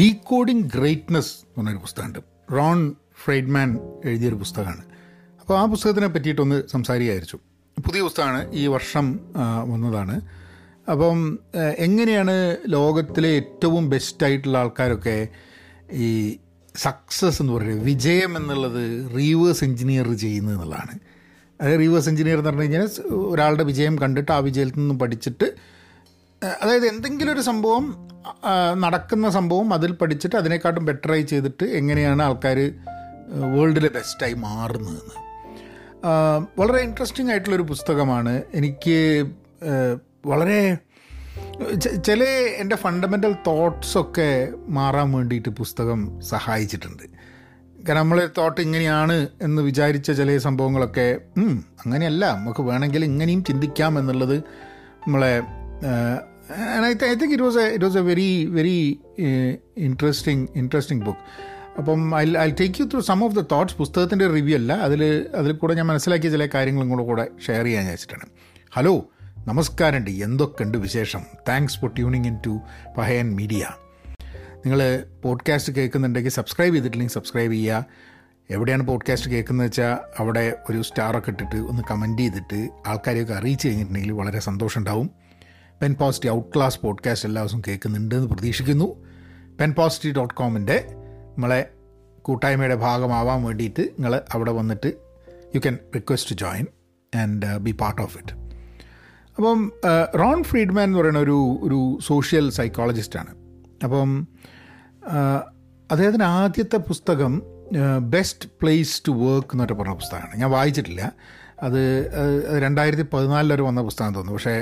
Decoding greatness എന്ന് പറഞ്ഞൊരു പുസ്തകമുണ്ട്. റോൺ ഫ്രൈഡ്മാൻ എഴുതിയൊരു പുസ്തകമാണ്. അപ്പോൾ ആ പുസ്തകത്തിനെ പറ്റിയിട്ടൊന്ന് സംസാരിക്കായിരിച്ചു പുതിയ പുസ്തകമാണ് ഈ വർഷം വന്നതാണ്. അപ്പം എങ്ങനെയാണ് ലോകത്തിലെ ഏറ്റവും ബെസ്റ്റായിട്ടുള്ള ആൾക്കാരൊക്കെ ഈ സക്സസ് എന്ന് പറയുന്നത് വിജയം എന്നുള്ളത് റീവേഴ്സ് എഞ്ചിനീയർ ചെയ്യുന്നത് എന്നുള്ളതാണ്. അതായത് റീവേഴ്സ് എഞ്ചിനീയർ എന്ന് പറഞ്ഞു കഴിഞ്ഞാൽ ഒരാളുടെ വിജയം കണ്ടിട്ട് ആ വിജയത്തിൽ നിന്നും പഠിച്ചിട്ട് അതായത് എന്തെങ്കിലും ഒരു സംഭവം നടക്കുന്ന സംഭവം അതിൽ പഠിച്ചിട്ട് അതിനെക്കാട്ടും ബെറ്ററായി ചെയ്തിട്ട് എങ്ങനെയാണ് ആൾക്കാർ വേൾഡിലെ ബെസ്റ്റായി മാറുന്നതെന്ന്. വളരെ ഇൻട്രസ്റ്റിംഗ് ആയിട്ടുള്ളൊരു പുസ്തകമാണ്. എനിക്ക് വളരെ ചില എന്റെ ഫണ്ടമെന്റൽ തോട്ട്സൊക്കെ മാറാൻ വേണ്ടിയിട്ട് പുസ്തകം സഹായിച്ചിട്ടുണ്ട്. കാരണം നമ്മളെ തോട്ട് ഇങ്ങനെയാണ് എന്ന് വിചാരിച്ച ചില സംഭവങ്ങളൊക്കെ അങ്ങനെയല്ല. നമുക്ക് വേണമെങ്കിൽ ഇങ്ങനെയും ചിന്തിക്കാം എന്നുള്ളത് നമ്മളെ I think it was a it was a very very interesting interesting book അപ്പം I I take you through some of the thoughts പുസ്തകത്തിന്റെ റിവ്യൂ അല്ല. അതിൽ അതിൽ കൂടെ ഞാൻ മനസ്സിലാക്കിയ ചില കാര്യങ്ങളും കൂടെ കൂടെ ഷെയർ ചെയ്യാൻ വെച്ചിട്ടാണ് ഹലോ നമസ്കാരമുണ്ട് എന്തൊക്കെയുണ്ട് വിശേഷം? Thanks for tuning in to Pahayan Media നിങ്ങൾ പോഡ്കാസ്റ്റ് കേൾക്കുന്നുണ്ടെങ്കിൽ സബ്സ്ക്രൈബ് ചെയ്തിട്ടില്ലെങ്കിൽ സബ്സ്ക്രൈബ് ചെയ്യുക. എവിടെയാണ് പോഡ്കാസ്റ്റ് കേൾക്കുന്നത് വെച്ചാൽ അവിടെ ഒരു സ്റ്റാറൊക്കെ ഇട്ടിട്ട് ഒന്ന് കമന്റ് ചെയ്തിട്ട് ആൾക്കാരെയൊക്കെ അറിയിച്ച് കഴിഞ്ഞിട്ടുണ്ടെങ്കിൽ വളരെ സന്തോഷം pen positive out class podcast എല്ലാ ദിവസവും കേൾക്കുന്നുണ്ട് എന്ന് പ്രതീക്ഷിക്കുന്നു പെൻ പോസിറ്റി ഡോട്ട് കോമിന്റെ നമ്മളെ കൂട്ടായ്മയുടെ ഭാഗമാവാൻ വേണ്ടിയിട്ട് നിങ്ങൾ അവിടെ വന്നിട്ട് you can request join and be part of it അപ്പം റോൺ ഫ്രീഡ്മാൻ എന്ന് പറയുന്ന ഒരു ഒരു സോഷ്യൽ സൈക്കോളജിസ്റ്റാണ് അപ്പം ഏഹ്, അദ്ദേഹത്തിന്റെ ആദ്യത്തെ പുസ്തകം ബെസ്റ്റ് പ്ലേസ് ടു വർക്ക് എന്നൊക്കെ പറഞ്ഞ പുസ്തകമാണ്. ഞാൻ വായിച്ചിട്ടില്ല. അത് രണ്ടായിരത്തി പതിനാലിലൊരു വന്ന പുസ്തകം തോന്നുന്നു. പക്ഷേ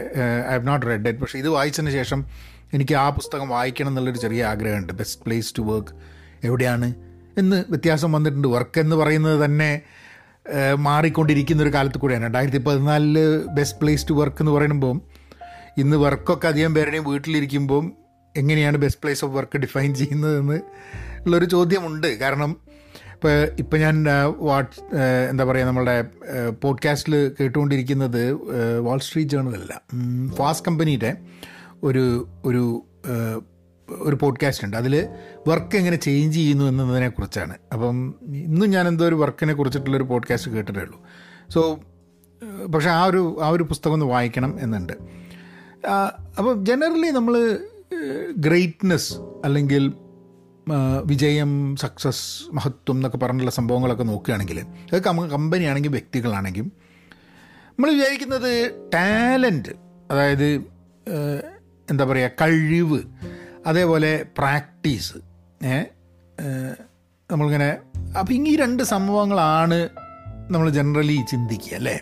I have not read it പക്ഷേ ഇത് വായിച്ചതിന് ശേഷം എനിക്ക് ആ പുസ്തകം വായിക്കണം എന്നുള്ളൊരു ചെറിയ ആഗ്രഹമുണ്ട്. ബെസ്റ്റ് പ്ലേസ് ടു വർക്ക് എവിടെയാണ് എന്ന് വ്യത്യാസം വന്നിട്ടുണ്ട്. വർക്ക് എന്ന് പറയുന്നത് തന്നെ മാറിക്കൊണ്ടിരിക്കുന്ന ഒരു കാലത്ത് കൂടെയാണ്. രണ്ടായിരത്തി പതിനാലിൽ ബെസ്റ്റ് പ്ലേസ് ടു വർക്ക് എന്ന് പറയുമ്പം ഇന്ന് വർക്കൊക്കെ അധികം പേരുടെയും വീട്ടിലിരിക്കുമ്പം എങ്ങനെയാണ് best place of work define ചെയ്യുന്നതെന്ന് ഉള്ളൊരു ചോദ്യമുണ്ട്. കാരണം ഇപ്പോൾ ഇപ്പം ഞാൻ വാട്ട് എന്താ പറയുക നമ്മളുടെ പോഡ്കാസ്റ്റിൽ കേട്ടുകൊണ്ടിരിക്കുന്നത് വാൾ സ്ട്രീറ്റ് ജേണലല്ല ഫാസ്റ്റ് കമ്പനിയുടെ ഒരു ഒരു ഒരു പോഡ്കാസ്റ്റ് ഉണ്ട്. അതിൽ വർക്ക് എങ്ങനെ ചേഞ്ച് ചെയ്യുന്നു എന്നതിനെ കുറിച്ചാണ്. അപ്പം ഇന്നും ഞാൻ എന്തോ ഒരു വർക്കിനെ കുറിച്ചിട്ടുള്ളൊരു പോഡ്കാസ്റ്റ് കേട്ടിട്ടേ ഉള്ളൂ. സോ പക്ഷേ ആ ഒരു ആ ഒരു പുസ്തകം ഒന്ന് വായിക്കണം എന്നുണ്ട്. അപ്പം ജനറലി നമ്മൾ ഗ്രേറ്റ്നെസ് അല്ലെങ്കിൽ വിജയം സക്സസ് മഹത്വം എന്നൊക്കെ പറഞ്ഞിട്ടുള്ള സംഭവങ്ങളൊക്കെ നോക്കുകയാണെങ്കിൽ അത് കമ്പനി ആണെങ്കിലും വ്യക്തികളാണെങ്കിലും നമ്മൾ വിചാരിക്കുന്നത് ടാലന്റ് അതായത് എന്താ പറയുക കഴിവ് അതേപോലെ പ്രാക്ടീസ് നമ്മളിങ്ങനെ അപ്പം ഈ രണ്ട് സംഭവങ്ങളാണ് നമ്മൾ ജനറലി ചിന്തിക്കുക അല്ലേ?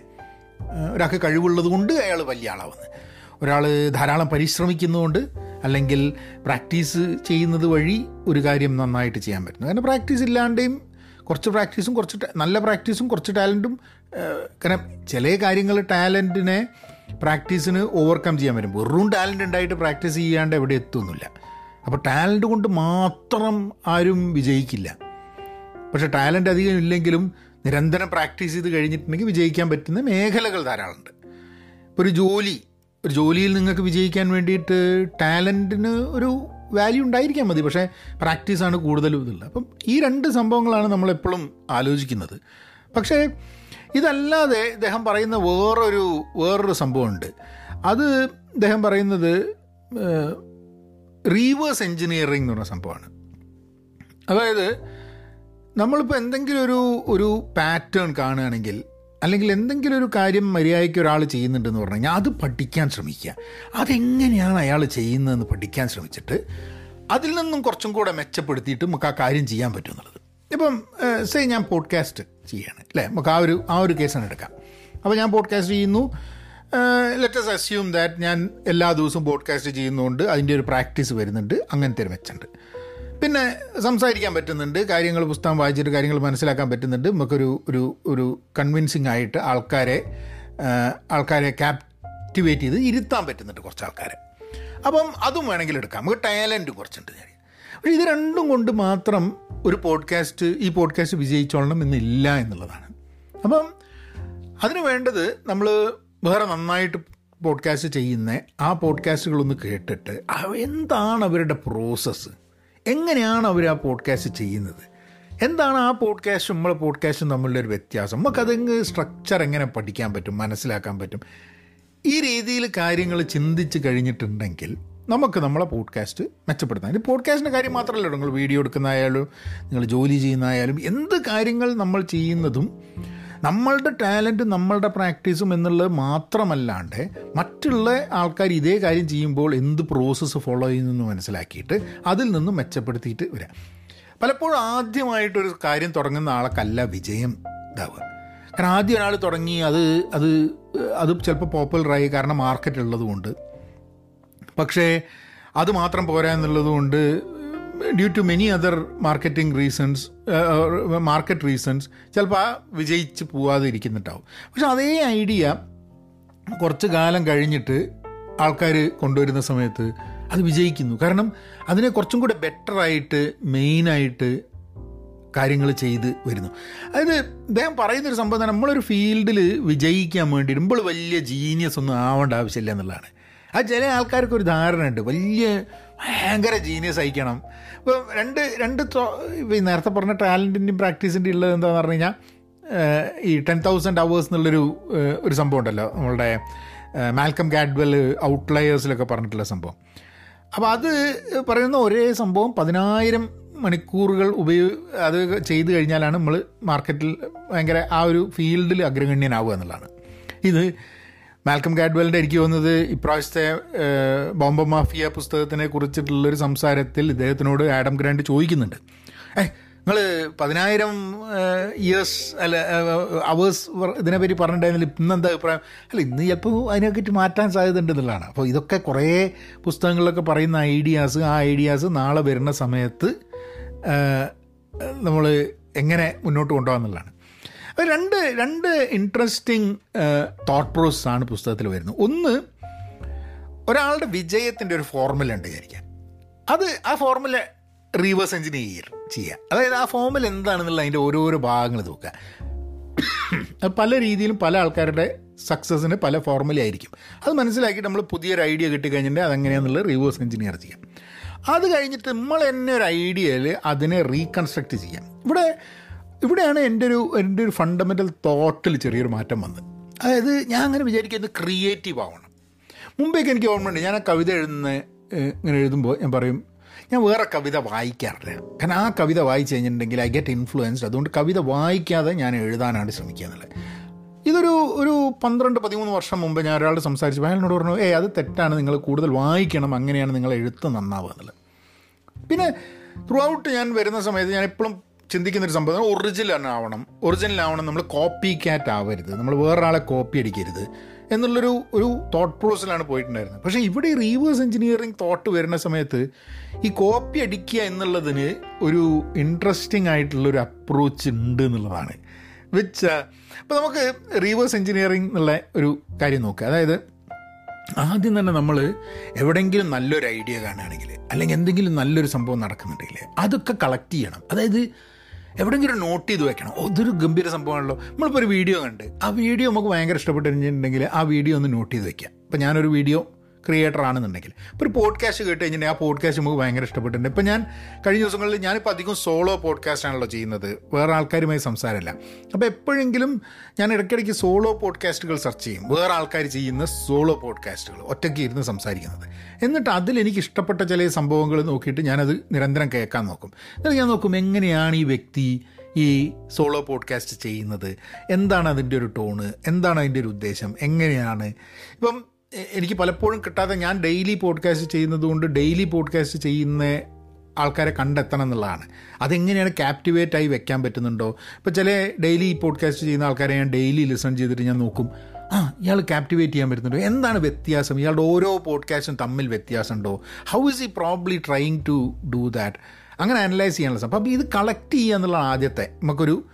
ഒരാൾക്ക് കഴിവുള്ളത് കൊണ്ട് അയാൾ വലിയ ആളാവുന്നത്. ഒരാൾ ധാരാളം പരിശ്രമിക്കുന്നതുകൊണ്ട് അല്ലെങ്കിൽ പ്രാക്ടീസ് ചെയ്യുന്നത് വഴി ഒരു കാര്യം നന്നായിട്ട് ചെയ്യാൻ പറ്റുന്നു. കാരണം പ്രാക്ടീസ് ഇല്ലാണ്ടെയും കുറച്ച് പ്രാക്ടീസും കുറച്ച് നല്ല പ്രാക്ടീസും കുറച്ച് ടാലന്റും കാരണം ചില കാര്യങ്ങൾ ടാലന്റിനെ പ്രാക്ടീസിന് ഓവർകം ചെയ്യാൻ പറ്റും. വെറും ടാലന്റ് ഉണ്ടായിട്ട് പ്രാക്ടീസ് ചെയ്യാണ്ട് എവിടെ എത്തുന്നില്ല. അപ്പോൾ ടാലന്റ് കൊണ്ട് മാത്രം ആരും വിജയിക്കില്ല. പക്ഷേ ടാലന്റ് അധികം ഇല്ലെങ്കിലും നിരന്തരം പ്രാക്ടീസ് ചെയ്ത് കഴിഞ്ഞിട്ടുണ്ടെങ്കിൽ വിജയിക്കാൻ പറ്റുന്ന മേഖലകൾ ധാരാളമുണ്ട്. ഇപ്പോൾ ഒരു ജോലി ഒരു ജോലിയിൽ നിങ്ങൾക്ക് വിജയിക്കാൻ വേണ്ടിയിട്ട് ടാലന്റിന് ഒരു വാല്യൂ ഉണ്ടായിരിക്കാൻ മതി. പക്ഷേ പ്രാക്ടീസാണ് കൂടുതലും ഇതുള്ളത്. അപ്പം ഈ രണ്ട് സംഭവങ്ങളാണ് നമ്മളെപ്പോഴും ആലോചിക്കുന്നത്. പക്ഷേ ഇതല്ലാതെ ഇദ്ദേഹം പറയുന്ന വേറൊരു വേറൊരു സംഭവമുണ്ട്. അത് ഇദ്ദേഹം പറയുന്നത് റീവേഴ്സ് എൻജിനീയറിംഗ് എന്ന് പറഞ്ഞ സംഭവമാണ്. അതായത് നമ്മളിപ്പോൾ എന്തെങ്കിലും ഒരു ഒരു പാറ്റേൺ കാണുകയാണെങ്കിൽ അല്ലെങ്കിൽ എന്തെങ്കിലും ഒരു കാര്യം മര്യാദയ്ക്ക് ഒരാൾ ചെയ്യുന്നുണ്ടെന്ന് പറഞ്ഞു കഴിഞ്ഞാൽ അത് പഠിക്കാൻ ശ്രമിക്കുക. അതെങ്ങനെയാണ് അയാൾ ചെയ്യുന്നതെന്ന് പഠിക്കാൻ ശ്രമിച്ചിട്ട് അതിൽ നിന്നും കുറച്ചും കൂടെ മെച്ചപ്പെടുത്തിയിട്ട് നമുക്ക് ആ കാര്യം ചെയ്യാൻ പറ്റും എന്നുള്ളത്. ഇപ്പം സേ ഞാൻ പോഡ്കാസ്റ്റ് ചെയ്യാണ് അല്ലേ? നമുക്ക് ആ ഒരു ആ ഒരു കേസാണ് എടുക്കാം. അപ്പോൾ ഞാൻ പോഡ്കാസ്റ്റ് ചെയ്യുന്നു. ലെറ്റസ് അസ്യൂം ദാറ്റ് ഞാൻ എല്ലാ ദിവസവും പോഡ്കാസ്റ്റ് ചെയ്യുന്നതുകൊണ്ട് അതിന്റെ ഒരു പ്രാക്ടീസ് വരുന്നുണ്ട് അങ്ങനത്തെ ഒരു മെച്ചുണ്ട് പിന്നെ സംസാരിക്കാൻ പറ്റുന്നുണ്ട്. കാര്യങ്ങൾ പുസ്തകം വായിച്ചിട്ട് കാര്യങ്ങൾ മനസ്സിലാക്കാൻ പറ്റുന്നുണ്ട്. നമുക്കൊരു ഒരു ഒരു കൺവിൻസിങ് ആയിട്ട് ആൾക്കാരെ ആൾക്കാരെ ക്യാപ്റ്റിവേറ്റ് ചെയ്ത് ഇരുത്താൻ പറ്റുന്നുണ്ട് കുറച്ച് ആൾക്കാരെ അപ്പം അതും വേണമെങ്കിൽ എടുക്കാം. നമുക്ക് ടാലന്റ് കുറച്ചുണ്ട് ഞാൻ പക്ഷേ ഇത് രണ്ടും കൊണ്ട് മാത്രം ഒരു പോഡ്കാസ്റ്റ് ഈ പോഡ്കാസ്റ്റ് വിജയിച്ചോളണം എന്നില്ല എന്നുള്ളതാണ്. അപ്പം അതിന് വേണ്ടത് നമ്മൾ വേറെ നന്നായിട്ട് പോഡ്കാസ്റ്റ് ചെയ്യുന്ന ആ പോഡ്കാസ്റ്റുകളൊന്ന് കേട്ടിട്ട് എന്താണ് അവരുടെ പ്രോസസ്സ് എങ്ങനെയാണ് അവർ ആ പോഡ്കാസ്റ്റ് ചെയ്യുന്നത്? എന്താണ് ആ പോഡ്കാസ്റ്റും നമ്മളെ പോഡ്കാസ്റ്റും തമ്മിലുള്ള ഒരു വ്യത്യാസം? നമുക്കതെങ്ങ് സ്ട്രക്ചർ എങ്ങനെ പഠിക്കാൻ പറ്റും മനസ്സിലാക്കാൻ പറ്റും? ഈ രീതിയിൽ കാര്യങ്ങൾ ചിന്തിച്ച് കഴിഞ്ഞിട്ടുണ്ടെങ്കിൽ നമുക്ക് നമ്മളെ പോഡ്കാസ്റ്റ് മെച്ചപ്പെടുത്താം. ഇത് പോഡ്കാസ്റ്റിന്റെ കാര്യം മാത്രമല്ല നിങ്ങൾ വീഡിയോ എടുക്കുന്നതായാലും നിങ്ങൾ ജോലി ചെയ്യുന്നതായാലും എന്ത് കാര്യങ്ങൾ നമ്മൾ ചെയ്യുന്നതും നമ്മളുടെ ടാലന്റ് നമ്മളുടെ പ്രാക്ടീസും എന്നുള്ളത് മാത്രമല്ലാണ്ട് മറ്റുള്ള ആൾക്കാർ ഇതേ കാര്യം ചെയ്യുമ്പോൾ എന്ത് പ്രോസസ്സ് ഫോളോ ചെയ്യുന്നു മനസ്സിലാക്കിയിട്ട് അതിൽ നിന്നും മെച്ചപ്പെടുത്തിയിട്ട് വരാം. പലപ്പോഴും ആദ്യമായിട്ടൊരു കാര്യം തുടങ്ങുന്ന ആൾക്കല്ല വിജയം ഇതാവുക. കാരണം ആദ്യം ഒരാൾ തുടങ്ങി അത് അത് അത് ചിലപ്പോൾ പോപ്പുലറായി കാരണം മാർക്കറ്റ് ഉള്ളതുകൊണ്ട്. പക്ഷേ അത് മാത്രം പോരാ എന്നുള്ളതുകൊണ്ട് due to many other marketing reasons market reasons ചിലപ്പോൾ ആ വിജയിച്ച് പോവാതെ ഇരിക്കുന്നുണ്ടാവും പക്ഷെ അതേ ഐഡിയ കുറച്ച് കാലം കഴിഞ്ഞിട്ട് ആൾക്കാർ കൊണ്ടുവരുന്ന സമയത്ത് അത് വിജയിക്കുന്നു. കാരണം അതിനെ കുറച്ചും കൂടെ ബെറ്ററായിട്ട് മെയിനായിട്ട് കാര്യങ്ങൾ ചെയ്ത് വരുന്നു. അതായത് അദ്ദേഹം പറയുന്നൊരു സംഭവം നമ്മളൊരു ഫീൽഡിൽ വിജയിക്കാൻ വേണ്ടി നമ്മൾ വലിയ ജീനിയസ് ഒന്നും ആവേണ്ട ആവശ്യമില്ല എന്നുള്ളതാണ്. അത് ചില ആൾക്കാർക്ക് ഒരു ധാരണയുണ്ട്. വലിയ ഭയങ്കര ജീനിയസ് അയക്കണം ഇപ്പോൾ രണ്ട് രണ്ട് നേരത്തെ പറഞ്ഞ ടാലന്റിന്റെയും പ്രാക്ടീസിന്റെയും ഉള്ളത് എന്താണെന്ന് പറഞ്ഞു കഴിഞ്ഞാൽ ഈ ടെൻ തൗസൻഡ് അവേഴ്സ് എന്നുള്ളൊരു ഒരു സംഭവം ഉണ്ടല്ലോ. നമ്മളുടെ മാൽക്കം ഗാഡ്വെൽ ഔട്ട്ലയേഴ്സിലൊക്കെ പറഞ്ഞിട്ടുള്ള സംഭവം. അപ്പോൾ അത് പറയുന്ന ഒരേ സംഭവം പതിനായിരം മണിക്കൂറുകൾ ഉപയോഗ അത് ചെയ്തു കഴിഞ്ഞാലാണ് നമ്മൾ മാർക്കറ്റിൽ ഭയങ്കര ആ ഒരു ഫീൽഡിൽ അഗ്രഗണ്യനാവുക എന്നുള്ളതാണ്. ഇത് മാൽക്കം ഗാഡ്വെലിന്റെ എനിക്ക് തോന്നുന്നത് ഇപ്രാവശ്യത്തെ ബോംബ മാഫിയ പുസ്തകത്തിനെ കുറിച്ചിട്ടുള്ളൊരു സംസാരത്തിൽ ഇദ്ദേഹത്തിനോട് ആഡം ഗ്രാൻഡ് ചോദിക്കുന്നുണ്ട്. ഏ നിങ്ങൾ പതിനായിരം ഇയേഴ്സ് അല്ല അവേഴ്സ് ഇതിനെപ്പറ്റി പറഞ്ഞിട്ടുണ്ടായിരുന്നില്ല ഇന്ന് എന്താ അഭിപ്രായം? അല്ല ഇന്ന് ചിലപ്പോൾ അതിനെപ്പറ്റി മാറ്റാൻ സാധ്യത ഉണ്ടെന്നുള്ളതാണ് അപ്പോൾ ഇതൊക്കെ കുറേ പുസ്തകങ്ങളിലൊക്കെ പറയുന്ന ഐഡിയാസ് ആ ഐഡിയാസ് നാളെ വരുന്ന സമയത്ത് നമ്മൾ എങ്ങനെ മുന്നോട്ട് കൊണ്ടുപോകാമെന്നുള്ളതാണ് രണ്ട് രണ്ട് ഇൻട്രസ്റ്റിംഗ് തോട്ട് പ്രോസസ് ആണ് പുസ്തകത്തിൽ വരുന്നത്. ഒന്ന് ഒരാളുടെ വിജയത്തിന്റെ ഒരു ഫോർമുല ഉണ്ട് വിചാരിക്കാൻ. അത് ആ ഫോർമുല റിവേഴ്സ് എഞ്ചിനീയർ ചെയ്യുക അതായത് ആ ഫോർമുല എന്താണെന്നുള്ള അതിന്റെ ഓരോരോ ഭാഗങ്ങൾ നോക്കുക. പല രീതിയിലും പല ആൾക്കാരുടെ സക്സസ്സിന് പല ഫോർമുല ആയിരിക്കും. അത് മനസ്സിലാക്കിയിട്ട് നമ്മൾ പുതിയൊരു ഐഡിയ കിട്ടിക്കഴിഞ്ഞിട്ട് അതെങ്ങനെയാണെന്നുള്ളത് റിവേഴ്സ് എഞ്ചിനീയർ ചെയ്യാം. അത് കഴിഞ്ഞിട്ട് നമ്മൾ തന്നെ ഒരു ഐഡിയയിൽ അതിനെ റീകൺസ്ട്രക്റ്റ് ചെയ്യാം. ഇവിടെ ഇവിടെയാണ് എന്റെ ഒരു എന്റെ ഒരു ഫണ്ടമെന്റൽ തോട്ടിൽ ചെറിയൊരു മാറ്റം വന്നത്. അതായത് ഞാൻ അങ്ങനെ വിചാരിക്കുന്നത് ക്രിയേറ്റീവ് ആവണം. മുമ്പേക്ക് എനിക്ക് ഓർമ്മയുണ്ട് ഞാൻ ആ കവിത എഴുതുന്ന ഇങ്ങനെ എഴുതുമ്പോൾ ഞാൻ പറയും ഞാൻ വേറെ കവിത വായിക്കാറില്ല. കാരണം ആ കവിത വായിച്ചു കഴിഞ്ഞിട്ടുണ്ടെങ്കിൽ ഐ ഗെറ്റ് ഇൻഫ്ലുവൻസ്ഡ് അതുകൊണ്ട് കവിത വായിക്കാതെ ഞാൻ എഴുതാനാണ് ശ്രമിക്കുക എന്നുള്ളത് ഇതൊരു ഒരു പന്ത്രണ്ട് പതിമൂന്ന് വർഷം മുമ്പ് ഞാൻ ഒരാൾ സംസാരിച്ചു അയാളിനോട് പറഞ്ഞു ഏ അത് തെറ്റാണ്. നിങ്ങൾ കൂടുതൽ വായിക്കണം. അങ്ങനെയാണ് നിങ്ങൾ എഴുത്ത് നന്നാവുക എന്നുള്ളത്. പിന്നെ ത്രൂ ഔട്ട് ഞാൻ വരുന്ന സമയത്ത് ഞാൻ എപ്പോഴും ചിന്തിക്കുന്നൊരു സംഭവം. ഒറിജിനൽ ആവണം ഒറിജിനൽ ആവണം നമ്മൾ കോപ്പി ക്യാറ്റ് ആവരുത്. നമ്മൾ വേറൊരാളെ കോപ്പി അടിക്കരുത് എന്നുള്ളൊരു ഒരു തോട്ട് പ്രോസസ്സിലാണ് പോയിട്ടുണ്ടായിരുന്നത്. പക്ഷേ ഇവിടെ റീവേഴ്സ് എഞ്ചിനീയറിംഗ് തോട്ട് വരുന്ന സമയത്ത് ഈ കോപ്പി അടിക്കുക എന്നുള്ളതിന് ഒരു ഇൻട്രസ്റ്റിംഗ് ആയിട്ടുള്ളൊരു അപ്രോച്ച് ഉണ്ട് എന്നുള്ളതാണ്. വിച്ച് അപ്പോൾ നമുക്ക് റീവേഴ്സ് എഞ്ചിനീയറിംഗ് എന്നുള്ള ഒരു കാര്യം നോക്കുക അതായത് ആദ്യം തന്നെ നമ്മൾ എവിടെയെങ്കിലും നല്ലൊരു ഐഡിയ കാണുകയാണെങ്കിൽ അല്ലെങ്കിൽ എന്തെങ്കിലും നല്ലൊരു സംഭവം നടക്കുന്നുണ്ടെങ്കിൽ അതൊക്കെ കളക്ട് ചെയ്യണം. അതായത് എവിടെയെങ്കിലും നോട്ട് ചെയ്ത് വെക്കണം. അതൊരു ഗംഭീര സംഭവമാണല്ലോ. നമ്മളിപ്പോൾ ഒരു വീഡിയോ കണ്ട്. ആ വീഡിയോ നമുക്ക് ഭയങ്കര ഇഷ്ടപ്പെട്ടിട്ടുണ്ടെങ്കിൽ ആ വീഡിയോ ഒന്ന് നോട്ട് ചെയ്ത് വെക്കാം ഇപ്പോൾ ഞാനൊരു വീഡിയോ ക്രിയേറ്റർ ആണെന്നുണ്ടെങ്കിൽ ഇപ്പോൾ ഒരു പോഡ്കാസ്റ്റ് കേട്ട് കഴിഞ്ഞാൽ ആ പോഡ്കാസ്റ്റ് നമുക്ക് ഭയങ്കര ഇഷ്ടപ്പെട്ടിട്ടുണ്ട്. ഇപ്പോൾ ഞാൻ കഴിഞ്ഞ ദിവസങ്ങളിൽ ഞാനിപ്പോൾ അധികം സോളോ പോഡ്കാസ്റ്റ് ആണല്ലോ ചെയ്യുന്നത്. വേറെ ആൾക്കാരുമായി സംസാരമല്ല. അപ്പോൾ എപ്പോഴെങ്കിലും ഞാൻ ഇടയ്ക്കിടയ്ക്ക് സോളോ പോഡ്കാസ്റ്റുകൾ സെർച്ച് ചെയ്യും. വേറെ ആൾക്കാർ ചെയ്യുന്ന സോളോ പോഡ്കാസ്റ്റുകൾ ഒറ്റയ്ക്ക് ഇരുന്ന് സംസാരിക്കുന്നത്. എന്നിട്ട് അതിൽ എനിക്ക് ഇഷ്ടപ്പെട്ട ചില സംഭവങ്ങൾ നോക്കിയിട്ട് ഞാനത് നിരന്തരം കേൾക്കാൻ നോക്കും. എന്നിട്ട് ഞാൻ നോക്കും എങ്ങനെയാണ് ഈ വ്യക്തി ഈ സോളോ പോഡ്കാസ്റ്റ് ചെയ്യുന്നത്? എന്താണ് അതിന്റെ ഒരു ടോണ് എന്താണ് അതിന്റെ ഒരു ഉദ്ദേശം? എങ്ങനെയാണ്? ഇപ്പം എനിക്ക് പലപ്പോഴും കിട്ടാതെ ഞാൻ ഡെയിലി പോഡ്കാസ്റ്റ് ചെയ്യുന്നത് കൊണ്ട് ഡെയിലി പോഡ്കാസ്റ്റ് ചെയ്യുന്ന ആൾക്കാരെ കണ്ടെത്തണം എന്നുള്ളതാണ്. അതെങ്ങനെയാണ് ക്യാപ്റ്റിവേറ്റ് ആയി വെക്കാൻ പറ്റുന്നുണ്ടോ? ഇപ്പോൾ ചില ഡെയിലി പോഡ്കാസ്റ്റ് ചെയ്യുന്ന ആൾക്കാരെ ഞാൻ ഡെയിലി ലിസൺ ചെയ്തിട്ട് ഞാൻ നോക്കും. ആ ഇയാൾ ക്യാപ്റ്റിവേറ്റ് ചെയ്യാൻ പറ്റുന്നുണ്ടോ? എന്താണ് വ്യത്യാസം? ഇയാളുടെ ഓരോ പോഡ്കാസ്റ്റും തമ്മിൽ വ്യത്യാസമുണ്ടോ? ഹൗ ഇസ് ഈ probably trying to do that അങ്ങനെ അനലൈസ് ചെയ്യാനുള്ള സംഭവം. അപ്പോൾ ഇത് കളക്ട് ചെയ്യുക എന്നുള്ളതാണ് ആദ്യത്തെ. നമുക്കൊരു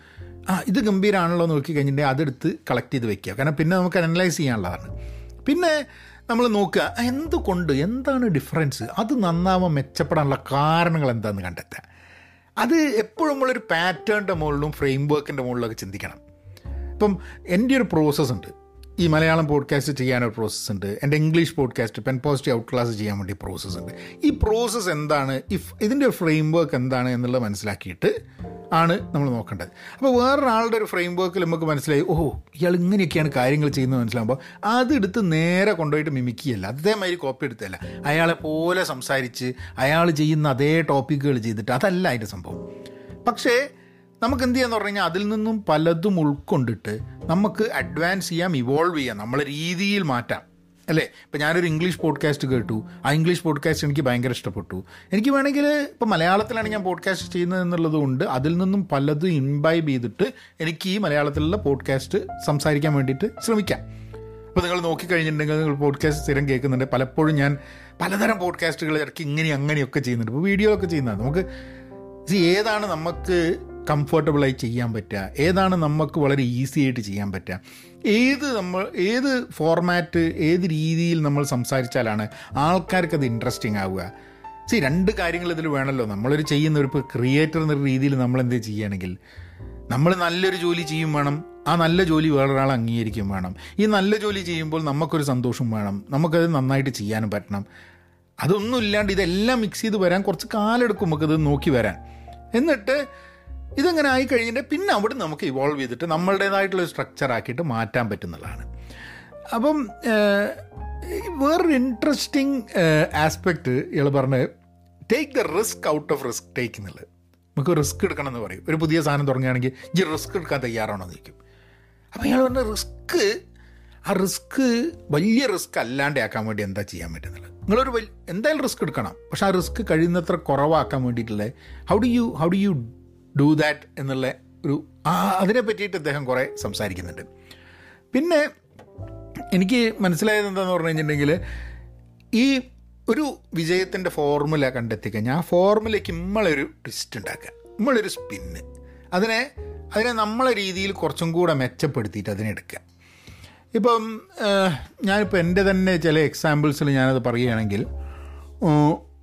ആ ഇത് ഗംഭീരമാണല്ലോ നോക്കി കഴിഞ്ഞിട്ടുണ്ടെങ്കിൽ അതെടുത്ത് കളക്ട് ചെയ്ത് വെക്കുക. കാരണം പിന്നെ നമുക്ക് അനലൈസ് ചെയ്യാനുള്ളതാണ്. പിന്നെ നമ്മൾ നോക്കുക എന്തുകൊണ്ട് എന്താണ് ഡിഫറൻസ് അത് നന്നാവാൻ മെച്ചപ്പെടാനുള്ള കാരണങ്ങൾ എന്താണെന്ന് കണ്ടെത്തുക. അത് എപ്പോഴും നമ്മളൊരു പാറ്റേണിന്റെ മുകളിലും ഫ്രെയിം വർക്കിന്റെ മുകളിലൊക്കെ ചിന്തിക്കണം. ഇപ്പം എന്റെ ഒരു പ്രോസസ്സ് ഉണ്ട്. ഈ മലയാളം പോഡ്കാസ്റ്റ് ചെയ്യാനൊരു പ്രോസസ്സ് ഉണ്ട്. എന്റെ English podcast pen positive out class ചെയ്യാൻ വേണ്ടി പ്രോസസ്സ് ഉണ്ട്. ഈ പ്രോസസ്സ് എന്താണ്? ഇഫ് ഇതിന്റെ ഫ്രെയിം വർക്ക് എന്താണ് എന്നുള്ളത് മനസ്സിലാക്കിയിട്ട് ആണ് നമ്മൾ നോക്കേണ്ടത്. അപ്പോൾ വേറൊരാളുടെ ഒരു ഫ്രെയിം വർക്കിൽ നമുക്ക് മനസ്സിലായി ഓ ഇയാൾ ഇങ്ങനെയൊക്കെയാണ് കാര്യങ്ങൾ ചെയ്യുന്നത് മനസ്സിലാകുമ്പോൾ അതെടുത്ത് നേരെ കൊണ്ടുപോയിട്ട് മിമിക്കുകയല്ല അതേമാതിരി കോപ്പി എടുത്തല്ല അയാളെ പോലെ സംസാരിച്ച് അയാൾ ചെയ്യുന്ന അതേ ടോപ്പിക്കുകൾ ചെയ്തിട്ട് അതല്ല അതിന്റെ സംഭവം. പക്ഷേ നമുക്ക് എന്ത് ചെയ്യാന്ന് പറഞ്ഞു കഴിഞ്ഞാൽ അതിൽ നിന്നും പലതും ഉൾക്കൊണ്ടിട്ട് നമുക്ക് അഡ്വാൻസ് ചെയ്യാം ഇവോൾവ് ചെയ്യാം നമ്മളെ രീതിയിൽ മാറ്റാം. അല്ലേ? ഇപ്പം ഞാനൊരു ഇംഗ്ലീഷ് പോഡ്കാസ്റ്റ് കേട്ടു. ആ ഇംഗ്ലീഷ് പോഡ്കാസ്റ്റ് എനിക്ക് ഭയങ്കര ഇഷ്ടപ്പെട്ടു. എനിക്ക് വേണമെങ്കിൽ ഇപ്പം മലയാളത്തിലാണ് ഞാൻ പോഡ്കാസ്റ്റ് ചെയ്യുന്നത് എന്നുള്ളത് കൊണ്ട് അതിൽ നിന്നും പലതും ഇൻബൈബ് ചെയ്തിട്ട് എനിക്ക് ഈ മലയാളത്തിലുള്ള പോഡ്കാസ്റ്റ് സംസാരിക്കാൻ വേണ്ടിയിട്ട് ശ്രമിക്കാം. അപ്പോൾ നിങ്ങൾ നോക്കിക്കഴിഞ്ഞിട്ടുണ്ടെങ്കിൽ നിങ്ങൾ പോഡ്കാസ്റ്റ് സ്ഥിരം കേൾക്കുന്നുണ്ട്. പലപ്പോഴും ഞാൻ പലതരം പോഡ്കാസ്റ്റുകൾ ഇറക്കി ഇങ്ങനെ അങ്ങനെയൊക്കെ ചെയ്യുന്നുണ്ട്. ഇപ്പോൾ വീഡിയോ ഒക്കെ നമുക്ക് ഏതാണ് നമുക്ക് കംഫർട്ടബിളായി ചെയ്യാൻ പറ്റുക. ഏതാണ് നമുക്ക് വളരെ ഈസി ആയിട്ട് ചെയ്യാൻ പറ്റുക. ഏത് നമ്മൾ ഏത് ഫോർമാറ്റ് ഏത് രീതിയിൽ നമ്മൾ സംസാരിച്ചാലാണ് ആൾക്കാർക്ക് അത് ഇൻട്രസ്റ്റിംഗ് ആവുക. സി രണ്ട് കാര്യങ്ങൾ ഇതിൽ വേണമല്ലോ നമ്മളൊരു ചെയ്യുന്ന ഒരു ഇപ്പോൾ ക്രിയേറ്റർ എന്നൊരു രീതിയിൽ നമ്മൾ എന്ത് ചെയ്യുകയാണെങ്കിൽ നമ്മൾ നല്ലൊരു ജോലി ചെയ്യും വേണം. ആ നല്ല ജോലി വേറൊരാൾ അംഗീകരിക്കും വേണം. ഈ നല്ല ജോലി ചെയ്യുമ്പോൾ നമുക്കൊരു സന്തോഷം വേണം. നമുക്കത് നന്നായിട്ട് ചെയ്യാനും പറ്റണം. അതൊന്നും ഇല്ലാണ്ട് ഇതെല്ലാം മിക്സ് ചെയ്ത് വരാൻ കുറച്ച് കാലെടുക്കും നമുക്കത് നോക്കി വരാൻ. എന്നിട്ട് ഇതങ്ങനെ ആയി കഴിഞ്ഞിട്ട് പിന്നെ അവിടെ നമുക്ക് ഇവോൾവ് ചെയ്തിട്ട് നമ്മളുടേതായിട്ടുള്ള സ്ട്രക്ചർ ആക്കിയിട്ട് മാറ്റാൻ പറ്റുന്നതാണ് അപ്പം വേറൊരു ഇൻട്രസ്റ്റിംഗ് ആസ്പെക്റ്റ് ഇയാൾ പറഞ്ഞ് take the risk out of risk take എന്നുള്ളത്. നമുക്ക് റിസ്ക് എടുക്കണം എന്ന് പറയും. ഒരു പുതിയ സാധനം തുടങ്ങുകയാണെങ്കിൽ ഈ റിസ്ക് എടുക്കാൻ തയ്യാറാണോ എന്ന് ചോദിക്കും. അപ്പോൾ ഇയാൾ പറഞ്ഞ റിസ്ക് ആ റിസ്ക് വലിയ റിസ്ക് അല്ലാണ്ട് ആക്കാൻ വേണ്ടി എന്താ ചെയ്യാൻ പറ്റുന്നത്? നിങ്ങളൊരു വലിയ എന്തായാലും റിസ്ക് എടുക്കണം. പക്ഷെ ആ റിസ്ക് കഴിയുന്നത്ര കുറവാക്കാൻ വേണ്ടിയിട്ടുള്ള how do you how do you do that എന്നുള്ള ഒരു ആ അതിനെ പറ്റിയിട്ട് അദ്ദേഹം കുറേ സംസാരിക്കുന്നുണ്ട്. പിന്നെ എനിക്ക് മനസ്സിലായത് എന്താണെന്ന് പറഞ്ഞു കഴിഞ്ഞിട്ടുണ്ടെങ്കിൽ ഈ ഒരു വിജയത്തിന്റെ ഫോർമുല കണ്ടെത്തി കഴിഞ്ഞാൽ ആ ഫോർമുലയ്ക്ക് നമ്മളൊരു ട്വിസ്റ്റ് ഉണ്ടാക്കുക. നമ്മളൊരു സ്പിന്ന് അതിനെ അതിനെ നമ്മളെ രീതിയിൽ കുറച്ചും കൂടെ മെച്ചപ്പെടുത്തിയിട്ട് അതിനെടുക്കുക ഇപ്പം ഞാനിപ്പോൾ എന്റെ തന്നെ ചില എക്സാമ്പിൾസിൽ ഞാനത് പറയുകയാണെങ്കിൽ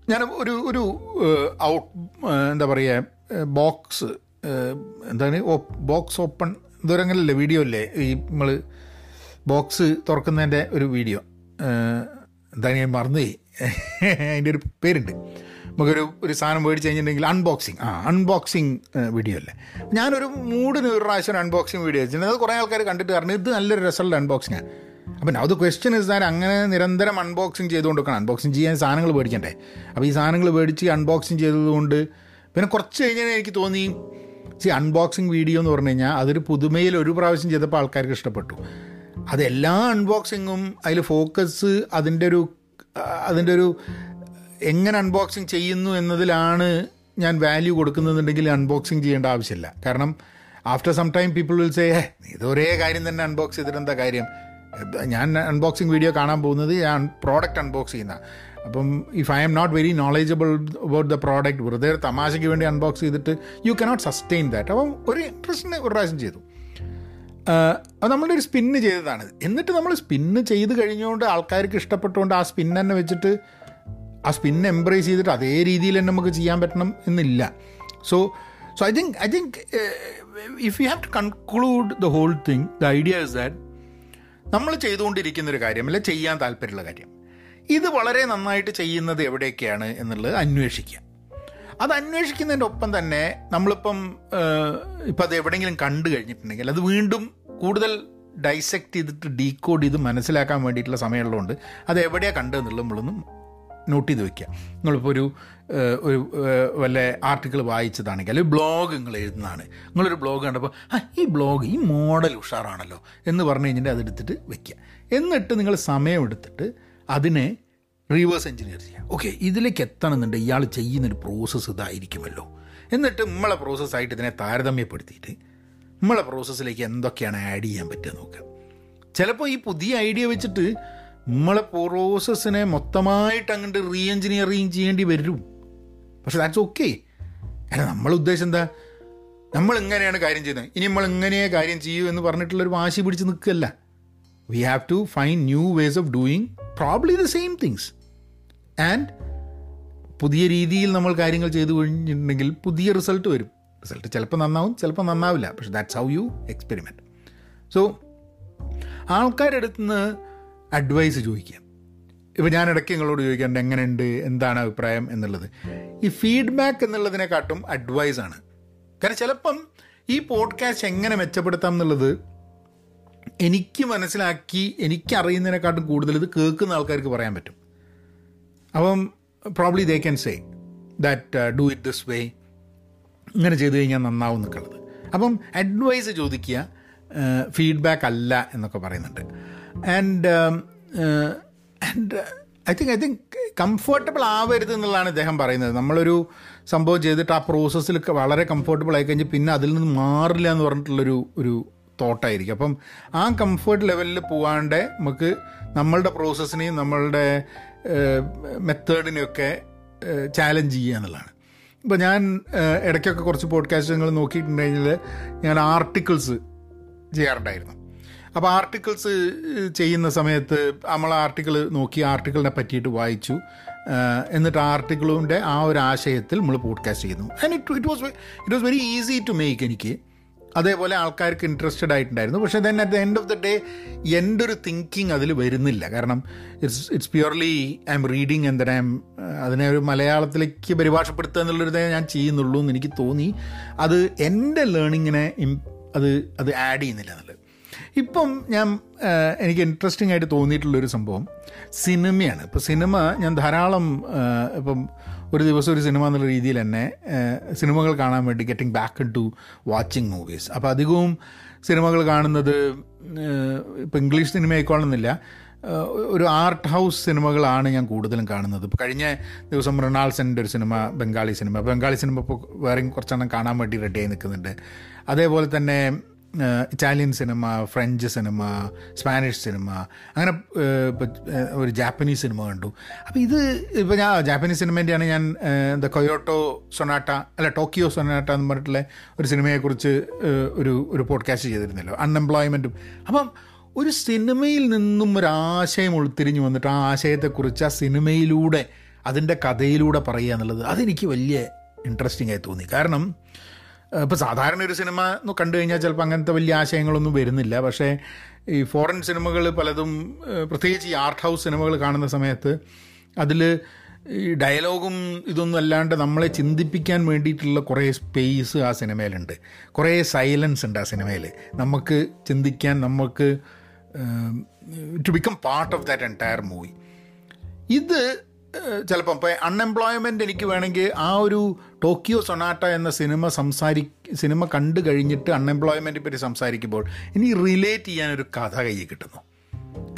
ഞാൻ ഒരു ഒരു ഔട്ട് എന്താ പറയുക ബോക്സ് എന്താണ്? ബോക്സ് ഓപ്പൺ ഇതൊരങ്ങനല്ലേ വീഡിയോ അല്ലേ ഈ നമ്മൾ ബോക്സ് തുറക്കുന്നതിന്റെ ഒരു വീഡിയോ. എന്താണ് ഞാൻ മറന്നുപോയി. അതിന്റെ ഒരു പേരുണ്ട്. നമുക്കൊരു ഒരു സാധനം മേടിച്ച് കഴിഞ്ഞിട്ടുണ്ടെങ്കിൽ അൺബോക്സിങ് ആ അൺബോക്സിങ് വീഡിയോ അല്ലേ? ഞാനൊരു മൂടിന് ഒരു പ്രാവശ്യം അൺബോക്സിങ് വീഡിയോ വെച്ചിട്ടുണ്ട്. അത് കുറേ ആൾക്കാർ കണ്ടിട്ട് പറഞ്ഞു ഇത് നല്ലൊരു രസമുള്ള അൺബോക്സിങ്ങാണ് അപ്പം അത് ക്വസ്റ്റ്യൻ ഇസ് ഞാൻ അങ്ങനെ നിരന്തരം അൺബോക്സിങ് ചെയ്തുകൊണ്ട് വെക്കണം അൺബോക്സിങ് ചെയ്യാൻ സാധനങ്ങൾ മേടിക്കണ്ടേ? അപ്പോൾ ഈ സാധനങ്ങൾ മേടിച്ച് അൺബോക്സിങ് ചെയ്തതുകൊണ്ട് പിന്നെ കുറച്ച് കഴിഞ്ഞാൽ എനിക്ക് തോന്നി സി അൺബോക്സിങ് വീഡിയോ എന്ന് പറഞ്ഞു കഴിഞ്ഞാൽ അതൊരു പുതുമയിൽ ഒരു പ്രാവശ്യം ചെയ്തപ്പോൾ ആൾക്കാർക്ക് ഇഷ്ടപ്പെട്ടു. അതെല്ലാ അൺബോക്സിങ്ങും അതിൽ ഫോക്കസ് അതിന്റെ ഒരു അതിന്റെ ഒരു എങ്ങനെ അൺബോക്സിങ് ചെയ്യുന്നു എന്നതിലാണ് ഞാൻ വാല്യൂ കൊടുക്കുന്നതുണ്ടെങ്കിൽ അൺബോക്സിങ് ചെയ്യേണ്ട ആവശ്യമില്ല. കാരണം after some time people will say ഇത് ഒരേ കാര്യം തന്നെ അൺബോക്സ് ചെയ്തിട്ട് എന്താ കാര്യം? ഞാൻ അൺബോക്സിങ് വീഡിയോ കാണാൻ പോകുന്നത് ഞാൻ പ്രോഡക്റ്റ് അൺബോക്സ് ചെയ്യുന്ന. അപ്പം if I'm not very knowledgeable about the product വെറുതെ തമാശയ്ക്ക് വേണ്ടി അൺബോക്സ് ചെയ്തിട്ട് യു കനോട്ട് സസ്റ്റെയിൻ ദാറ്റ് അപ്പം ഒരു ഇൻട്രസ്റ്റിന് ഒരു പ്രാവശ്യം ചെയ്തു. അത് നമ്മളുടെ ഒരു സ്പിന്ന് ചെയ്തതാണ്. എന്നിട്ട് നമ്മൾ സ്പിന്ന് ചെയ്ത് കഴിഞ്ഞുകൊണ്ട് ആൾക്കാർക്ക് ഇഷ്ടപ്പെട്ടുകൊണ്ട് ആ സ്പിൻ തന്നെ വെച്ചിട്ട് ആ സ്പിന്ന് എംബ്രേസ് ചെയ്തിട്ട് അതേ രീതിയിൽ തന്നെ നമുക്ക് ചെയ്യാൻ പറ്റണം എന്നില്ല. So so I think I think if you have to conclude the whole thing the idea is that നമ്മൾ ചെയ്തുകൊണ്ടിരിക്കുന്നൊരു കാര്യം അല്ലെ ചെയ്യാൻ താല്പര്യമുള്ള കാര്യം ഇത് വളരെ നന്നായിട്ട് ചെയ്യുന്നത് എവിടെയൊക്കെയാണ് എന്നുള്ളത് അന്വേഷിക്കുക. അത് അന്വേഷിക്കുന്നതിന്റെ ഒപ്പം തന്നെ നമ്മളിപ്പം ഇപ്പം അത് എവിടെയെങ്കിലും കണ്ടു കഴിഞ്ഞിട്ടുണ്ടെങ്കിൽ അത് വീണ്ടും കൂടുതൽ ഡൈസെക്റ്റ് ചെയ്തിട്ട് ഡീകോഡ് ചെയ്ത് മനസ്സിലാക്കാൻ വേണ്ടിയിട്ടുള്ള സമയമുള്ളതുകൊണ്ട് അത് എവിടെയാണ് കണ്ടതെന്നുള്ളത് നമ്മളൊന്നും നോട്ട് ചെയ്ത് വെക്കുക. നിങ്ങളിപ്പോൾ ഒരു ഒരു വല്ല ആർട്ടിക്കിൾ വായിച്ചതാണെങ്കിൽ അല്ലെങ്കിൽ ബ്ലോഗ് നിങ്ങൾ എഴുതുന്നതാണ്. നിങ്ങളൊരു ബ്ലോഗ് കണ്ടപ്പോൾ ആ ഈ ബ്ലോഗ് ഈ മോഡൽ ഉഷാറാണല്ലോ എന്ന് പറഞ്ഞു കഴിഞ്ഞിട്ട് അതെടുത്തിട്ട് വെക്കുക. എന്നിട്ട് നിങ്ങൾ സമയമെടുത്തിട്ട് അതിനെ റിവേഴ്സ് എഞ്ചിനീയർ ചെയ്യുക ഓക്കെ ഇതിലേക്ക് എത്തണമെന്നുണ്ട് ഇയാൾ ചെയ്യുന്നൊരു പ്രോസസ്സ് ഇതായിരിക്കുമല്ലോ. എന്നിട്ട് നമ്മളെ പ്രോസസ്സായിട്ട് ഇതിനെ താരതമ്യപ്പെടുത്തിയിട്ട് നമ്മളെ പ്രോസസ്സിലേക്ക് എന്തൊക്കെയാണ് ആഡ് ചെയ്യാൻ പറ്റുക നോക്കുക ചിലപ്പോൾ ഈ പുതിയ ഐഡിയ വെച്ചിട്ട് നമ്മളെ പ്രോസസ്സിനെ മൊത്തമായിട്ട് അങ്ങോട്ട് റീ എഞ്ചിനീയറിങ് ചെയ്യേണ്ടി വരും. പക്ഷെ ദാറ്റ്സ് ഓക്കെ കാരണം നമ്മൾ ഉദ്ദേശം എന്താ? നമ്മൾ ഇങ്ങനെയാണ് കാര്യം ചെയ്യുന്നത്. ഇനി നമ്മൾ ഇങ്ങനെയേ കാര്യം ചെയ്യൂ എന്ന് പറഞ്ഞിട്ടുള്ളൊരു വാശി പിടിച്ച് നിൽക്കുകയല്ല. We have to find new ways of doing probably the same things and പുതിയ രീതിയിൽ നമ്മൾ കാര്യങ്ങൾ ചെയ്തു കഴിഞ്ഞിട്ടുണ്ടെങ്കിൽ പുതിയ റിസൾട്ട് വരും. റിസൾട്ട് ചിലപ്പോൾ നന്നാവും ചിലപ്പോൾ നന്നാവില്ല. പക്ഷെ that's how you experiment so ആൾക്കാരുടെ അടുത്ത് നിന്ന് അഡ്വൈസ് ചോദിക്കുക. ഇപ്പോൾ ഞാൻ ഇടയ്ക്ക് നിങ്ങളോട് ചോദിക്കാറുണ്ട് എങ്ങനെയുണ്ട്? എന്താണ് അഭിപ്രായം? എന്നുള്ളത്. ഈ ഫീഡ്ബാക്ക് എന്നുള്ളതിനെക്കാട്ടും അഡ്വൈസാണ് കാരണം ചിലപ്പം ഈ പോഡ്കാസ്റ്റ് എങ്ങനെ മെച്ചപ്പെടുത്താം എന്നുള്ളത് എനിക്ക് മനസ്സിലാക്കി എനിക്കറിയുന്നതിനെക്കാട്ടും കൂടുതൽ ഇത് കേൾക്കുന്ന ആൾക്കാർക്ക് പറയാൻ പറ്റും. അപ്പം probably they can say that do it this way ഇങ്ങനെ ചെയ്തു കഴിഞ്ഞാൽ നന്നാവും എന്നൊക്കെയുള്ളത്. അപ്പം അഡ്വൈസ് ചോദിക്കുക ഫീഡ്ബാക്ക് അല്ല എന്നൊക്കെ പറയുന്നുണ്ട്. And and I think I think comfortable ആവരുത് എന്നുള്ളതാണ് ഇദ്ദേഹം പറയുന്നത്. നമ്മളൊരു സംഭവം ചെയ്തിട്ട് ആ പ്രോസസ്സിൽ വളരെ കംഫർട്ടബിൾ ആയി കഴിഞ്ഞ് പിന്നെ അതിൽ നിന്ന് മാറില്ല എന്ന് പറഞ്ഞിട്ടുള്ളൊരു ഒരു തോട്ടായിരിക്കും. അപ്പം ആ കംഫേർട്ട് ലെവലിൽ പോവാണ്ട് നമുക്ക് നമ്മളുടെ പ്രോസസ്സിനെയും നമ്മളുടെ മെത്തേഡിനെയൊക്കെ ചാലഞ്ച് ചെയ്യുക എന്നുള്ളതാണ്. ഇപ്പോൾ ഞാൻ ഇടയ്ക്കൊക്കെ കുറച്ച് പോഡ്കാസ്റ്റുകൾ നോക്കിയിട്ടുണ്ടെങ്കിൽ ഞാൻ ആർട്ടിക്കിൾസ് ചെയ്യാറുണ്ടായിരുന്നു. അപ്പോൾ ആർട്ടിക്കിൾസ് ചെയ്യുന്ന സമയത്ത് നമ്മൾ ആർട്ടിക്കിൾ നോക്കി ആർട്ടിക്കിളിനെ പറ്റിയിട്ട് വായിച്ചു. എന്നിട്ട് ആർട്ടിക്കിളിന്റെ ആ ഒരു ആശയത്തിൽ നമ്മൾ പോഡ്കാസ്റ്റ് ചെയ്യുന്നു. And it it was it was very easy to make എനിക്ക്. അതേപോലെ ആൾക്കാർക്ക് ഇൻട്രസ്റ്റഡ് ആയിട്ടുണ്ടായിരുന്നു. പക്ഷേ then at the end of the day എന്റെ ഒരു തിങ്കിങ് അതിൽ വരുന്നില്ല. കാരണം it's it's purely I'm reading എന്ത് ഐ എം അതിനെ ഒരു മലയാളത്തിലേക്ക് പരിഭാഷപ്പെടുത്തുക എന്നുള്ളൊരു ഞാൻ ചെയ്യുന്നുള്ളൂ എന്ന് എനിക്ക് തോന്നി. അത് എന്റെ ലേണിങ്ങിനെ അത് അത് ആഡ് ചെയ്യുന്നില്ല എന്നുള്ളത്. ഇപ്പം ഞാൻ എനിക്ക് ഇൻട്രസ്റ്റിംഗ് ആയിട്ട് തോന്നിയിട്ടുള്ളൊരു സംഭവം സിനിമയാണ്. ഇപ്പോൾ സിനിമ ഞാൻ ധാരാളം ഇപ്പം ഒരു ദിവസം ഒരു സിനിമ എന്നുള്ള രീതിയിൽ തന്നെ സിനിമകൾ കാണാൻ വേണ്ടി getting back to watching movies അപ്പോൾ അധികവും സിനിമകൾ കാണുന്നത് ഇപ്പോൾ ഇംഗ്ലീഷ് സിനിമ ആയിക്കോളുന്നില്ല ഒരു ആർട്ട് ഹൗസ് സിനിമകളാണ് ഞാൻ കൂടുതലും കാണുന്നത്. ഇപ്പോൾ കഴിഞ്ഞ ദിവസം റൊണാൾഡ്സന്റെ ഒരു സിനിമ ബംഗാളി സിനിമ. ബംഗാളി സിനിമ ഇപ്പോൾ വേറെയും കുറച്ചെണ്ണം കാണാൻ വേണ്ടി റെഡിയായി നിൽക്കുന്നുണ്ട്. അതേപോലെ തന്നെ ഇറ്റാലിയൻ സിനിമ ഫ്രഞ്ച് സിനിമ സ്പാനിഷ് സിനിമ അങ്ങനെ ഒരു ജാപ്പനീസ് സിനിമ കണ്ടു. അപ്പോൾ ഇത് ഇപ്പോൾ ഞാൻ ജാപ്പനീസ് സിനിമേന്റെയാണ് ഞാൻ എന്താ കൊയോട്ടോ സൊനാട്ട അല്ല ടോക്കിയോ സൊനാട്ട എന്ന് പറഞ്ഞിട്ടുള്ള ഒരു സിനിമയെക്കുറിച്ച് ഒരു ഒരു പോഡ്കാസ്റ്റ് ചെയ്തിരുന്നല്ലോ. അൺഎംപ്ലോയ്മെന്റും അപ്പം ഒരു സിനിമയിൽ നിന്നും ഒരു ആശയം ഉൾത്തിരിഞ്ഞു വന്നിട്ട് ആ ആശയത്തെക്കുറിച്ച് ആ സിനിമയിലൂടെ അതിന്റെ കഥയിലൂടെ പറയുക എന്നുള്ളത് അതെനിക്ക് വലിയ ഇൻട്രസ്റ്റിംഗ് ആയി തോന്നി. കാരണം ഇപ്പോൾ സാധാരണ ഒരു സിനിമ കണ്ടു കഴിഞ്ഞാൽ ചിലപ്പോൾ അങ്ങനത്തെ വലിയ ആശയങ്ങളൊന്നും വരുന്നില്ല. പക്ഷേ ഈ ഫോറിൻ സിനിമകൾ പലതും പ്രത്യേകിച്ച് ഈ ആർട്ട് ഹൗസ് സിനിമകൾ കാണുന്ന സമയത്ത് അതിൽ ഈ ഡയലോഗും ഇതൊന്നും അല്ലാണ്ട് നമ്മളെ ചിന്തിപ്പിക്കാൻ വേണ്ടിയിട്ടുള്ള കുറേ സ്പേസ് ആ സിനിമയിലുണ്ട്. കുറേ സൈലൻസ് ഉണ്ട് ആ സിനിമയിൽ നമുക്ക് ചിന്തിക്കാൻ നമുക്ക് to become part of that entire movie ഇത് ചിലപ്പം ഇപ്പോൾ അൺഎംപ്ലോയ്മെന്റ് എനിക്ക് വേണമെങ്കിൽ ആ ഒരു ടോക്കിയോ സൊനാട്ട എന്ന സിനിമ സംസാരി സിനിമ കണ്ടു കഴിഞ്ഞിട്ട് അൺഎംപ്ലോയ്മെന്റ് പറ്റി സംസാരിക്കുമ്പോൾ ഇനി റിലേറ്റ് ചെയ്യാനൊരു കഥ കയ്യിൽ കിട്ടുന്നു.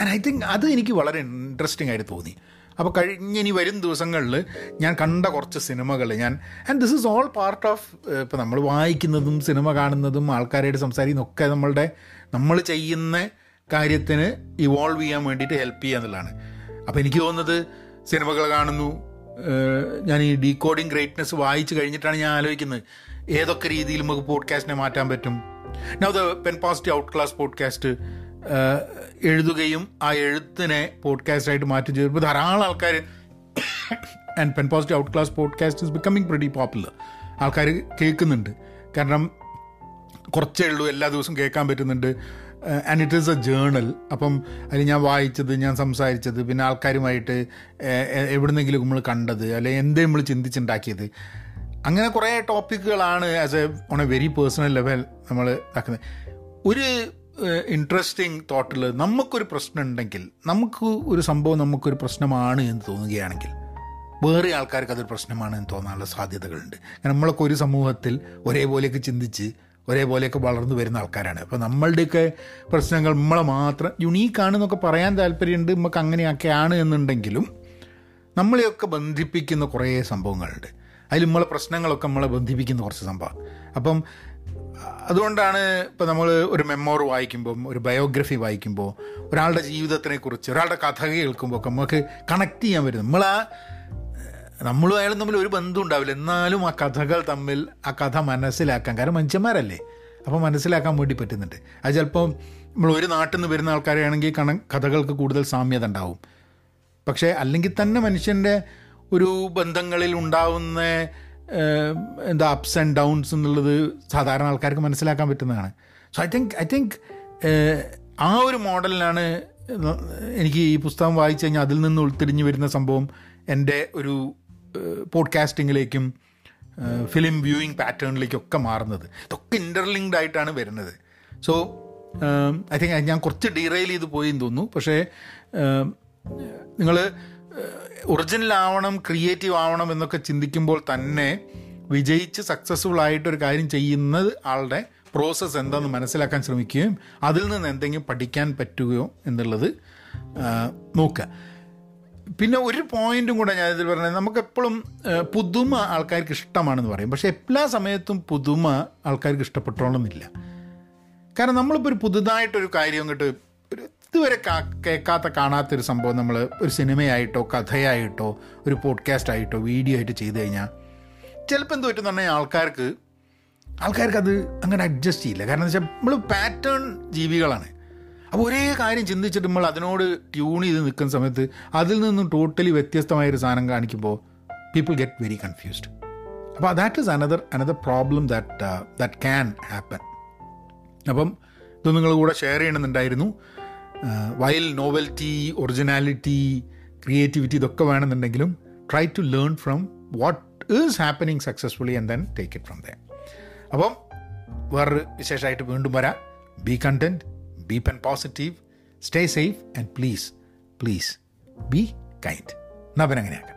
ആൻഡ് ഐ തിങ്ക് അത് എനിക്ക് വളരെ ഇൻട്രസ്റ്റിംഗ് ആയിട്ട് തോന്നി. അപ്പോൾ കഴിഞ്ഞ ഇനി വരും ദിവസങ്ങളിൽ ഞാൻ കണ്ട കുറച്ച് സിനിമകൾ ഞാൻ and this is all part of ഇപ്പോൾ നമ്മൾ വായിക്കുന്നതും സിനിമ കാണുന്നതും ആൾക്കാരായിട്ട് സംസാരിക്കുന്നതൊക്കെ നമ്മളുടെ നമ്മൾ ചെയ്യുന്ന കാര്യത്തിന് ഇവോൾവ് ചെയ്യാൻ വേണ്ടിയിട്ട് ഹെൽപ്പ് ചെയ്യുക എന്നുള്ളതാണ്. അപ്പോൾ എനിക്ക് തോന്നുന്നത് സിനിമകൾ കാണുന്നു. ഞാൻ ഈ ഡീകോഡിങ് ഗ്രേറ്റ്നെസ് വായിച്ചു കഴിഞ്ഞിട്ടാണ് ഞാൻ ആലോചിക്കുന്നത്. ഏതൊക്കെ രീതിയിൽ നമുക്ക് പോഡ്കാസ്റ്റിനെ മാറ്റാൻ പറ്റും? Now the pen positive out class podcast എഴുതുകയും ആ എഴുത്തിനെ പോഡ്കാസ്റ്റായിട്ട് മാറ്റി ചെയ്യുമ്പോൾ ധാരാളം ആൾക്കാർ and pen positive out class podcast is becoming pretty popular ആൾക്കാർ കേൾക്കുന്നുണ്ട്. കാരണം കുറച്ചേ ഉള്ളൂ എല്ലാ ദിവസവും കേൾക്കാൻ പറ്റുന്നുണ്ട്. And it is a journal അപ്പം അതിൽ ഞാൻ വായിച്ചത് ഞാൻ സംസാരിച്ചത് പിന്നെ ആൾക്കാരുമായിട്ട് എവിടുന്നെങ്കിലും നമ്മൾ കണ്ടത് അല്ലെങ്കിൽ എന്തേ നമ്മൾ ചിന്തിച്ചുണ്ടാക്കിയത്. അങ്ങനെ കുറേ ടോപ്പിക്കുകളാണ് as a on a very personal level നമ്മൾ ആക്കുന്നത്. ഒരു ഇൻട്രസ്റ്റിംഗ് തോട്ടിൽ നമുക്കൊരു പ്രശ്നം ഉണ്ടെങ്കിൽ നമുക്ക് ഒരു സംഭവം നമുക്കൊരു പ്രശ്നമാണ് എന്ന് തോന്നുകയാണെങ്കിൽ വേറെ ആൾക്കാർക്ക് അതൊരു പ്രശ്നമാണ് എന്ന് തോന്നാനുള്ള സാധ്യതകളുണ്ട്. നമ്മളൊക്കെ ഒരു സമൂഹത്തിൽ ഒരേപോലെയൊക്കെ ചിന്തിച്ച് ഒരേപോലെയൊക്കെ വളർന്നു വരുന്ന ആൾക്കാരാണ്. അപ്പോൾ നമ്മളുടെയൊക്കെ പ്രശ്നങ്ങൾ നമ്മളെ മാത്രം യുണീക്കാണെന്നൊക്കെ പറയാൻ താല്പര്യമുണ്ട് നമുക്ക് അങ്ങനെയൊക്കെയാണ് എന്നുണ്ടെങ്കിലും നമ്മളെയൊക്കെ ബന്ധിപ്പിക്കുന്ന കുറേ സംഭവങ്ങളുണ്ട്. അതിൽ നമ്മളെ പ്രശ്നങ്ങളൊക്കെ നമ്മളെ ബന്ധിപ്പിക്കുന്ന കുറച്ച് സംഭവം. അപ്പം അതുകൊണ്ടാണ് ഇപ്പോൾ നമ്മൾ ഒരു മെമ്മോർ വായിക്കുമ്പം ഒരു ബയോഗ്രഫി വായിക്കുമ്പോൾ ഒരാളുടെ ജീവിതത്തിനെക്കുറിച്ച് ഒരാളുടെ കഥ കേൾക്കുമ്പോൾ ഒക്കെ നമുക്ക് കണക്ട് ചെയ്യാൻ പറ്റും നമ്മൾ നമ്മളും അയാളും തമ്മിൽ ഒരു ബന്ധം ഉണ്ടാവില്ല. എന്നാലും ആ കഥകൾ തമ്മിൽ ആ കഥ മനസ്സിലാക്കാൻ കാരണം മനുഷ്യന്മാരല്ലേ? അപ്പോൾ മനസ്സിലാക്കാൻ വേണ്ടി പറ്റുന്നുണ്ട്. അത് ചിലപ്പോൾ നമ്മൾ ഒരു നാട്ടിൽ നിന്ന് വരുന്ന ആൾക്കാരെയാണെങ്കിൽ കണ കഥകൾക്ക് കൂടുതൽ സാമ്യത ഉണ്ടാവും. പക്ഷേ അല്ലെങ്കിൽ തന്നെ മനുഷ്യന്റെ ഒരു ബന്ധങ്ങളിൽ ഉണ്ടാവുന്ന എന്താ അപ്സ് ആൻഡ് ഡൗൺസ് എന്നുള്ളത് സാധാരണ ആൾക്കാർക്ക് മനസ്സിലാക്കാൻ പറ്റുന്നതാണ്. So I think I think ആ ഒരു മോഡലിലാണ് എനിക്ക് ഈ പുസ്തകം വായിച്ചു കഴിഞ്ഞാൽ അതിൽ നിന്ന് ഉൾത്തിരിഞ്ഞ് വരുന്ന സംഭവം എന്റെ ഒരു പോഡ്കാസ്റ്റിങ്ങിലേക്കും ഫിലിം വ്യൂയിങ് പാറ്റേണിലേക്കൊക്കെ മാറുന്നത്. ഇതൊക്കെ ഇന്റർലിങ്ക്ഡ് ആയിട്ടാണ് വരുന്നത്. സോ ഐ തിങ്ക് ഞാൻ കുറച്ച് ഡീറെയിൽ ചെയ്ത് പോയി എന്ന് തോന്നുന്നു. പക്ഷേ നിങ്ങൾ ഒറിജിനൽ ആവണം ക്രിയേറ്റീവ് ആവണം എന്നൊക്കെ ചിന്തിക്കുമ്പോൾ തന്നെ വിജയിച്ച് സക്സസ്ഫുൾ ആയിട്ടൊരു കാര്യം ചെയ്യുന്നത് ആളുടെ പ്രോസസ്സ് എന്താണെന്ന് മനസ്സിലാക്കാൻ ശ്രമിക്കുകയും അതിൽ നിന്ന് എന്തെങ്കിലും പഠിക്കാൻ പറ്റുകയോ എന്നുള്ളത് നോക്കുക. പിന്നെ ഒരു പോയിന്റും കൂടെ ഞാൻ ഇതിൽ പറഞ്ഞത് നമുക്കെപ്പോഴും പുതുമ ആൾക്കാർക്ക് ഇഷ്ടമാണെന്ന് പറയും. പക്ഷേ എല്ലാ സമയത്തും പുതുമ ആൾക്കാർക്ക് ഇഷ്ടപ്പെട്ടോണമെന്നില്ല കാരണം നമ്മളിപ്പോൾ ഒരു പുതുതായിട്ടൊരു കാര്യം അങ്ങോട്ട് ഒരു ഇതുവരെ കേൾക്കാത്ത കാണാത്തൊരു സംഭവം നമ്മൾ ഒരു സിനിമയായിട്ടോ കഥയായിട്ടോ ഒരു പോഡ്കാസ്റ്റ് ആയിട്ടോ വീഡിയോ ആയിട്ട് ചെയ്ത് കഴിഞ്ഞാൽ ചിലപ്പോൾ എന്ത് പറ്റുന്ന പറഞ്ഞാൽ ആൾക്കാർക്ക് ആൾക്കാർക്ക് അത് അങ്ങനെ അഡ്ജസ്റ്റ് ചെയ്യില്ല. കാരണം എന്താ വെച്ചാൽ നമ്മൾ പാറ്റേൺ ജീവികളാണ്. അപ്പോൾ ഒരേ കാര്യം ചിന്തിച്ചിട്ട് നമ്മൾ അതിനോട് ട്യൂൺ ചെയ്ത് നിൽക്കുന്ന സമയത്ത് അതിൽ നിന്നും ടോട്ടലി വ്യത്യസ്തമായൊരു സാധനം കാണിക്കുമ്പോൾ പീപ്പിൾ ഗെറ്റ് വെരി കൺഫ്യൂസ്ഡ് അപ്പോൾ that is another another problem that that can happen അപ്പം ഇത് നിങ്ങൾ കൂടെ ഷെയർ ചെയ്യണമെന്നുണ്ടായിരുന്നു. വൈൽ നോവൽറ്റി ഒറിജിനാലിറ്റി ക്രിയേറ്റിവിറ്റി ഇതൊക്കെ വേണമെന്നുണ്ടെങ്കിലും try to learn from what is happening successfully and then take it from the അപ്പം വേറൊരു വിശേഷമായിട്ട് വീണ്ടും വരാം. Be content be pen positive stay safe and please please be kind എന്നാൽ പിന്നെ അങ്ങനെയാക്കാം